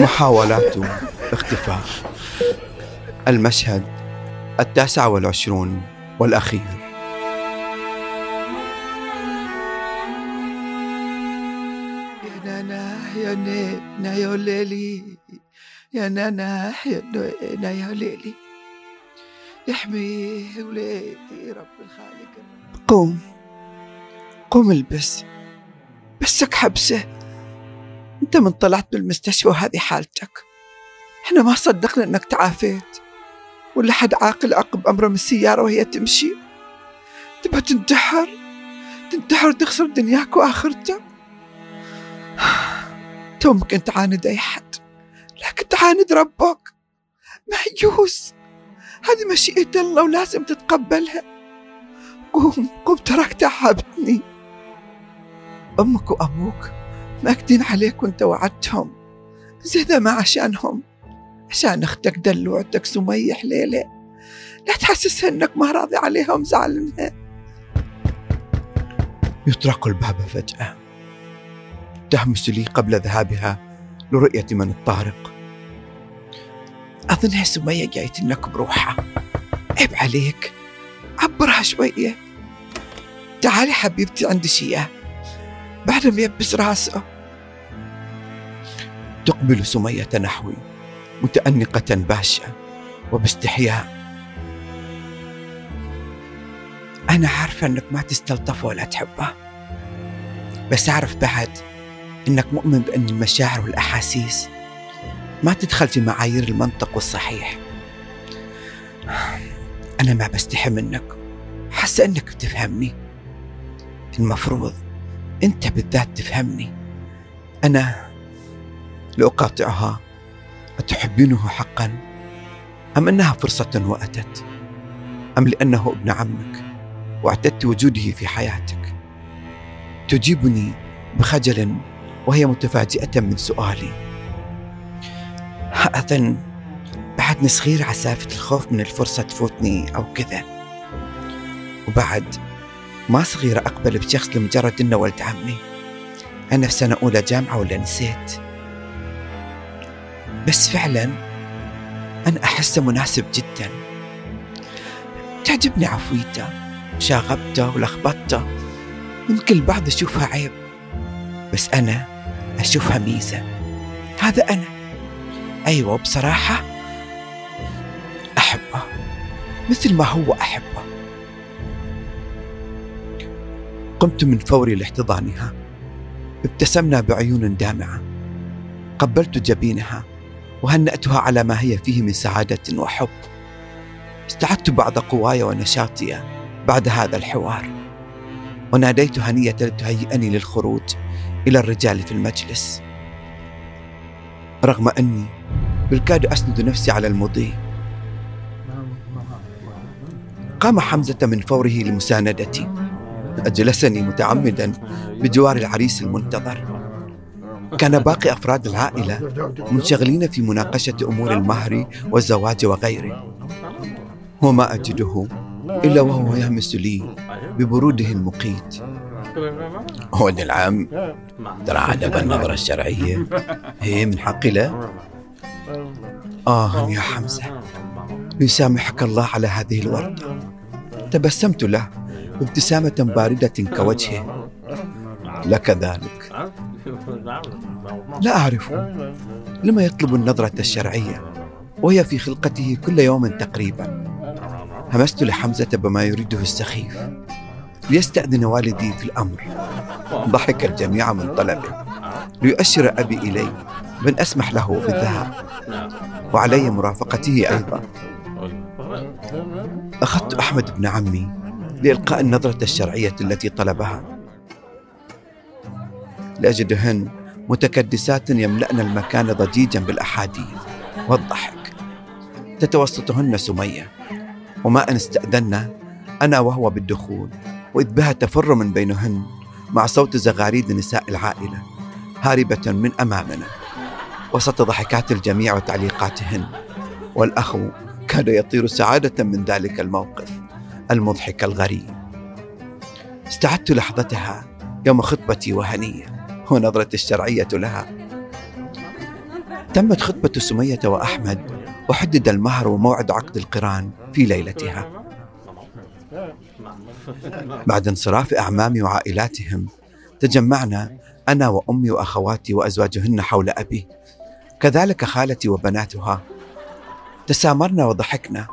محاولات اختفاء. المشهد التاسع والعشرون والأخير. يا نانا يا نانا يا ليلي يحمي ولادي رب الخالق قوم. قوم البس. بسك حبسه. أنت من طلعت بالمستشفى وهذه حالتك. إحنا ما صدقنا إنك تعافيت. ولا حد عاقل عقب امره من السيارة وهي تمشي. تبغى تنتحر؟ تنتحر وتخسر دنياك وآخرتك؟ تو ممكن تعاند أي حد. لكن تعاند ربك. مهيوس هذه مشيئة الله ولازم تتقبلها. قوم قوم تراك تعبتني أمك وأبوك ماكدين عليك وأنت وعدتهم. زين ما عشانهم. عشان أختك دلوعتك سمية حليلة لا تحسسها إنك ما راضي عليها ومزعل منها يطرق الباب فجأة. تهمس لي قبل ذهابها لرؤية من الطارق. أظنها سمية جايت لك بروحها. عيب عليك. عبرها شوية. تعالي حبيبتي عندي شيء بعد يبس راسه. تقبل سمية نحوي متأنقة باشا وباستحياء. أنا عارفة إنك ما تستلطف ولا تحبه بس أعرف بعد إنك مؤمن بأن المشاعر والأحاسيس ما تدخل في معايير المنطق والصحيح. أنا ما بستحي منك حاسة إنك بتفهمني. المفروض أنت بالذات تفهمني. أنا لأقاطعها أتحبينه حقا أم أنها فرصة وأتت؟ أم لأنه ابن عمك واعتدت وجوده في حياتك؟ تجيبني بخجل وهي متفاجئة من سؤالي. أظن بعدني صغير عسافة الخوف من الفرصة تفوتني أو كذا. وبعد ما صغيرة أقبل بشخص لمجرد إنه ولد عمي. أنا في سنة أولى جامعة ولا نسيت؟ بس فعلا أنا أحسه مناسب جدا. تعجبني عفويته مشاغبته ولخبطته. يمكن البعض يشوفها عيب بس أنا أشوفها ميزة. هذا أنا. أيوة بصراحة أحبه. مثل ما هو أحبه. قمت من فوري لاحتضانها. ابتسمنا بعيون دامعة. قبلت جبينها وهنأتها على ما هي فيه من سعادة وحب. استعدت بعض قواي ونشاطي بعد هذا الحوار. وناديت هنية لتهيئني للخروج إلى الرجال في المجلس. رغم أني بالكاد أسند نفسي على المضي قام حمزة من فوره لمساندتي. أجلسني متعمدا بجوار العريس المنتظر. كان باقي أفراد العائلة منشغلين في مناقشة أمور المهر والزواج وغيره. وما أجده إلا وهو يهمس لي ببروده المقيت. ولد العم ترى عدم النظرة الشرعية هي من حقي له. آه يا حمزة ليسامحك الله على هذه الوردة تبسمت له. بابتسامة باردة كوجهه. لك ذلك. لا أعرف لما يطلب النظرة الشرعية؟ وهي في خلقته كل يوم تقريبا. همست لحمزة بما يريده السخيف. ليستأذن والدي في الأمر. ضحك الجميع من طلبه ليؤشر أبي إلي. بأن أسمح له بالذهاب. وعلي مرافقته أيضا. أخذت أحمد بن عمي. لإلقاء النظرة الشرعية التي طلبها. لأجدهن متكدسات يملأن المكان ضجيجا بالأحاديث والضحك. تتوسطهن سمية. وما أن استأذنا أنا وهو بالدخول. وإذ بها تفر من بينهن مع صوت زغاريد نساء العائلة هاربة من أمامنا. وسط ضحكات الجميع وتعليقاتهن. والأخ كاد يطير سعادة من ذلك الموقف. المضحك الغريب. استعدت لحظتها يوم خطبتي وهنية ونظرتي الشرعية لها. تمت خطبة سمية وأحمد وحدد المهر وموعد عقد القران في ليلتها. بعد انصراف أعمامي وعائلاتهم تجمعنا أنا وأمي وأخواتي وأزواجهن حول أبي. كذلك خالتي وبناتها. تسامرنا وضحكنا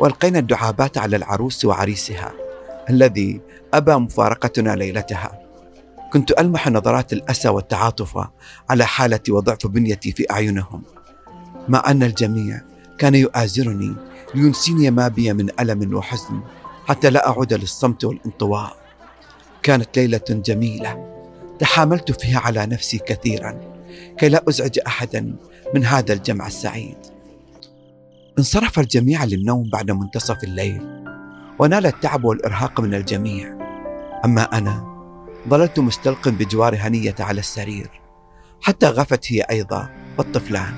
والقينا الدعابات على العروس وعريسها الذي أبى مفارقتنا ليلتها. كنت ألمح نظرات الأسى والتعاطف على حالتي وضعف بنيتي في أعينهم. مع أن الجميع كان يؤازرني لينسيني ما بي من ألم وحزن حتى لا أعود للصمت والانطواء. كانت ليلة جميلة تحاملت فيها على نفسي كثيرا كي لا أزعج احدا من هذا الجمع السعيد. انصرف الجميع للنوم بعد منتصف الليل. ونال التعب والإرهاق من الجميع. أما أنا ظللت مستلقٍ بجوار هنية على السرير. حتى غفت هي أيضا والطفلان.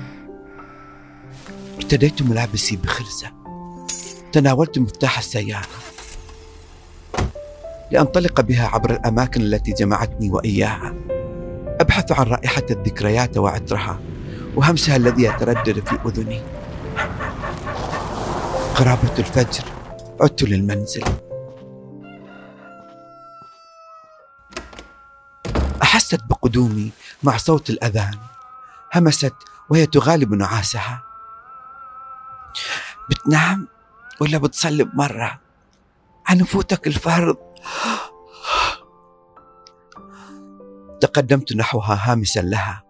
ارتديت ملابسي بخرسة. تناولت مفتاح السيارة. لأنطلق بها عبر الأماكن التي جمعتني وإياها. أبحث عن رائحة الذكريات وعطرها. وهمسها الذي يتردد في أذني. قرابة الفجر. عدت للمنزل. أحست بقدومي مع صوت الأذان. همست وهي تغالب نعاسها. بتنام ولا بتصلي بمره عن فوتك الفرض تقدمت نحوها هامسا لها.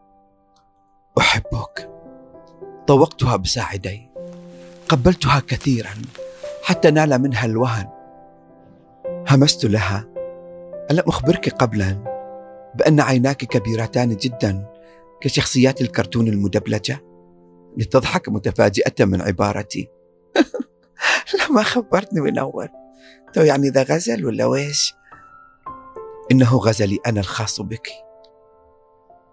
أحبك. طوقتها بساعدي. قبلتها كثيرا حتى نال منها الوهن. همست لها. ألم أخبرك قبلا بأن عيناك كبيرتان جدا كشخصيات الكرتون المدبلجة؟ لتضحك متفاجئة من عبارتي. لا ما خبرتني من أول. تو يعني ذا غزل ولا ويش؟ إنه غزلي أنا الخاص بك.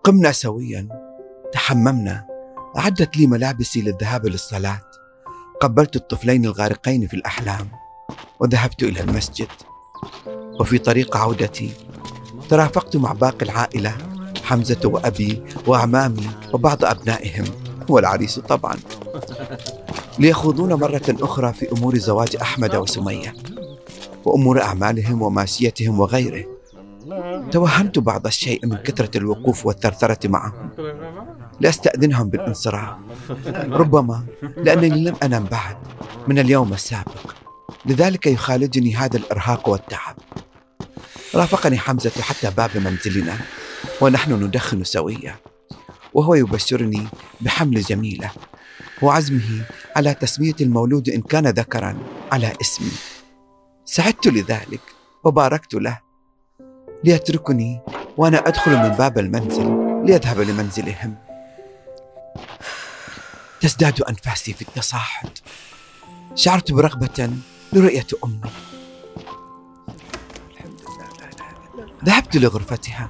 قمنا سويا. تحممنا. أعدت لي ملابسي للذهاب للصلاة. قبلت الطفلين الغارقين في الأحلام وذهبت إلى المسجد. وفي طريق عودتي ترافقت مع باقي العائلة حمزة وأبي وأعمامي وبعض أبنائهم والعريس طبعا. ليخوضون مرة أخرى في أمور زواج أحمد وسمية وأمور أعمالهم وماشيتهم وغيره. توهمت بعض الشيء من كثرة الوقوف والثرثرة معهم. لأستأذنهم بالانصراف. ربما لأنني لم أنم بعد من اليوم السابق. لذلك يخالجني هذا الإرهاق والتعب. رافقني حمزة حتى باب منزلنا ونحن ندخن سويا. وهو يبشرني بحمل جميلة وعزمه على تسمية المولود إن كان ذكرا على اسمي. سعدت لذلك وباركت له ليتركني وأنا أدخل من باب المنزل ليذهب لمنزلهم. تزداد أنفاسي في التصاعد شعرت برغبة لرؤية أمي. ذهبت لغرفتها.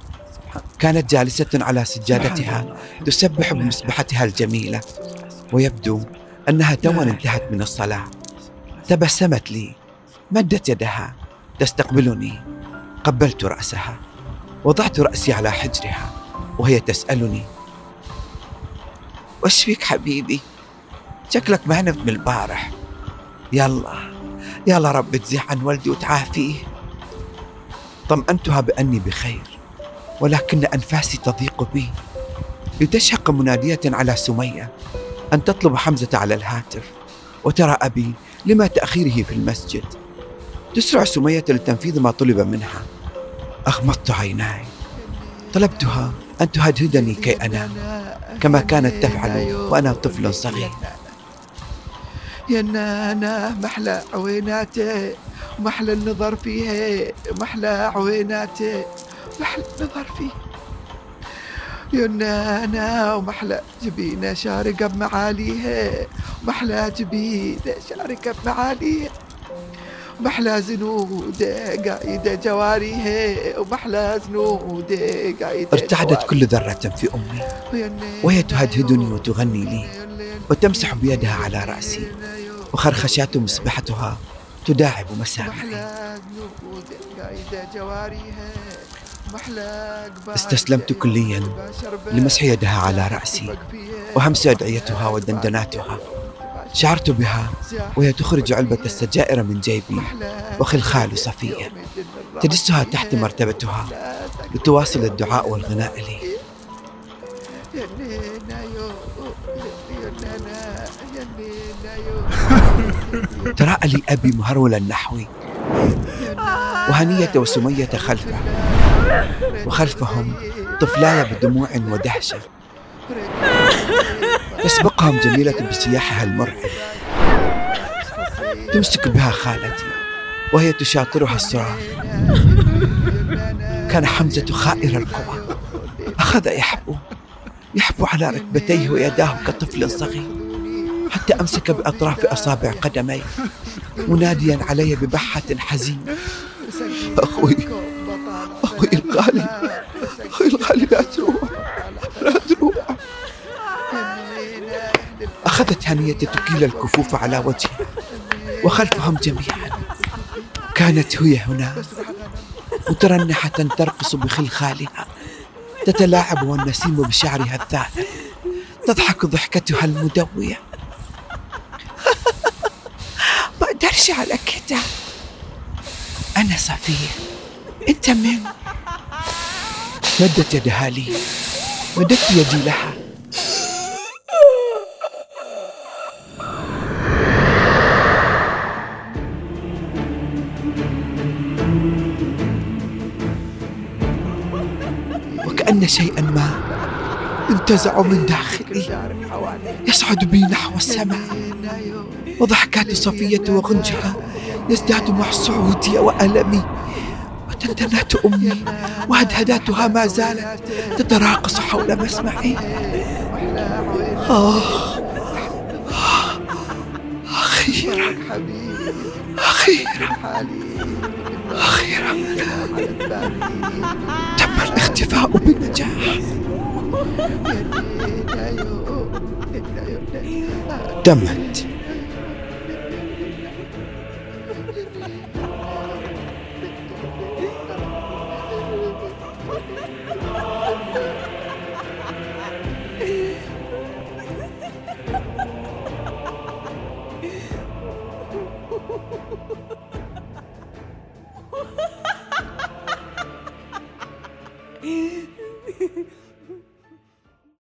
كانت جالسة على سجادتها تسبح بمسبحتها الجميلة ويبدو أنها توا انتهت من الصلاة. تبسمت لي مدت يدها تستقبلني. قبلت رأسها. وضعت رأسي على حجرها وهي تسألني وش فيك حبيبي. شكلك ما نمت من البارح. يلا يلا رب تزيح عن ولدي وتعافيه. طمأنتها بأني بخير ولكن أنفاسي تضيق بي. لتشهق منادية على سمية أن تطلب حمزة على الهاتف وترى أبي لما تأخيره في المسجد. تسرع سمية لتنفيذ ما طلب منها. أغمضت عيناي. طلبتها أن تهدهدني كي أنام؟ كما كانت تفعل وأنا طفل صغير. يا نانا محلى عويناتي محلى النظر فيها محلى عويناتي محلى النظر فيه. يا نانا ومحلى جبينة شارقة بمعاليها محلى جبينة شارقة بمعاليها. محلى زنودة قايدة جواريها ومحلى زنودة قايدة ارتعدت كل ذرة في أمي. وهي تهدهدني وتغني لي. وتمسح بيدها على رأسي. وخرخشات مسبحتها تداعب مسامعي استسلمت كليا لمسح يدها على رأسي. وهمس أدعيتها ودندناتها. شعرت بها وهي تخرج علبة السجائر من جيبي وخلخال صفية تدسها تحت مرتبتها لتواصل الدعاء والغناء لي. تراءى لي أبي مهرولا نحوي وهنية وسمية خلفه وخلفهم طفلاي بدموع ودهشة. تسبقهم جميلة بسياحها المرعب. تمسك بها خالتي وهي تشاطرها السرعة كان حمزة خائر القوى. أخذ يحبو يحبو على ركبتيه ويداه كطفل صغير. حتى أمسك بأطراف أصابع قدميه مناديا علي ببحة حزينة. أخوي أخذت هنية تكيل الكفوف على وجهي وخلفهم جميعا. كانت هي هنا مترنحة ترقص بخلخالها تتلاعب والنسيم بشعرها الثالث تضحك ضحكتها المدوية. ما أقدرش على كده. أنا صفية أنت من؟ مدت يدها لي مددت يدي لها. شيئا ما. انتزع من داخلي. يصعد بي نحو السماء. وضحكات صفية وغنجها يزداد مع صعودي وألمي. وتندنات أمي وهدهداتها ما زالت تتراقص حول مسمعي. آه. أخيرا. أخيرا. أخيرا. تم الاختفاء بنجاح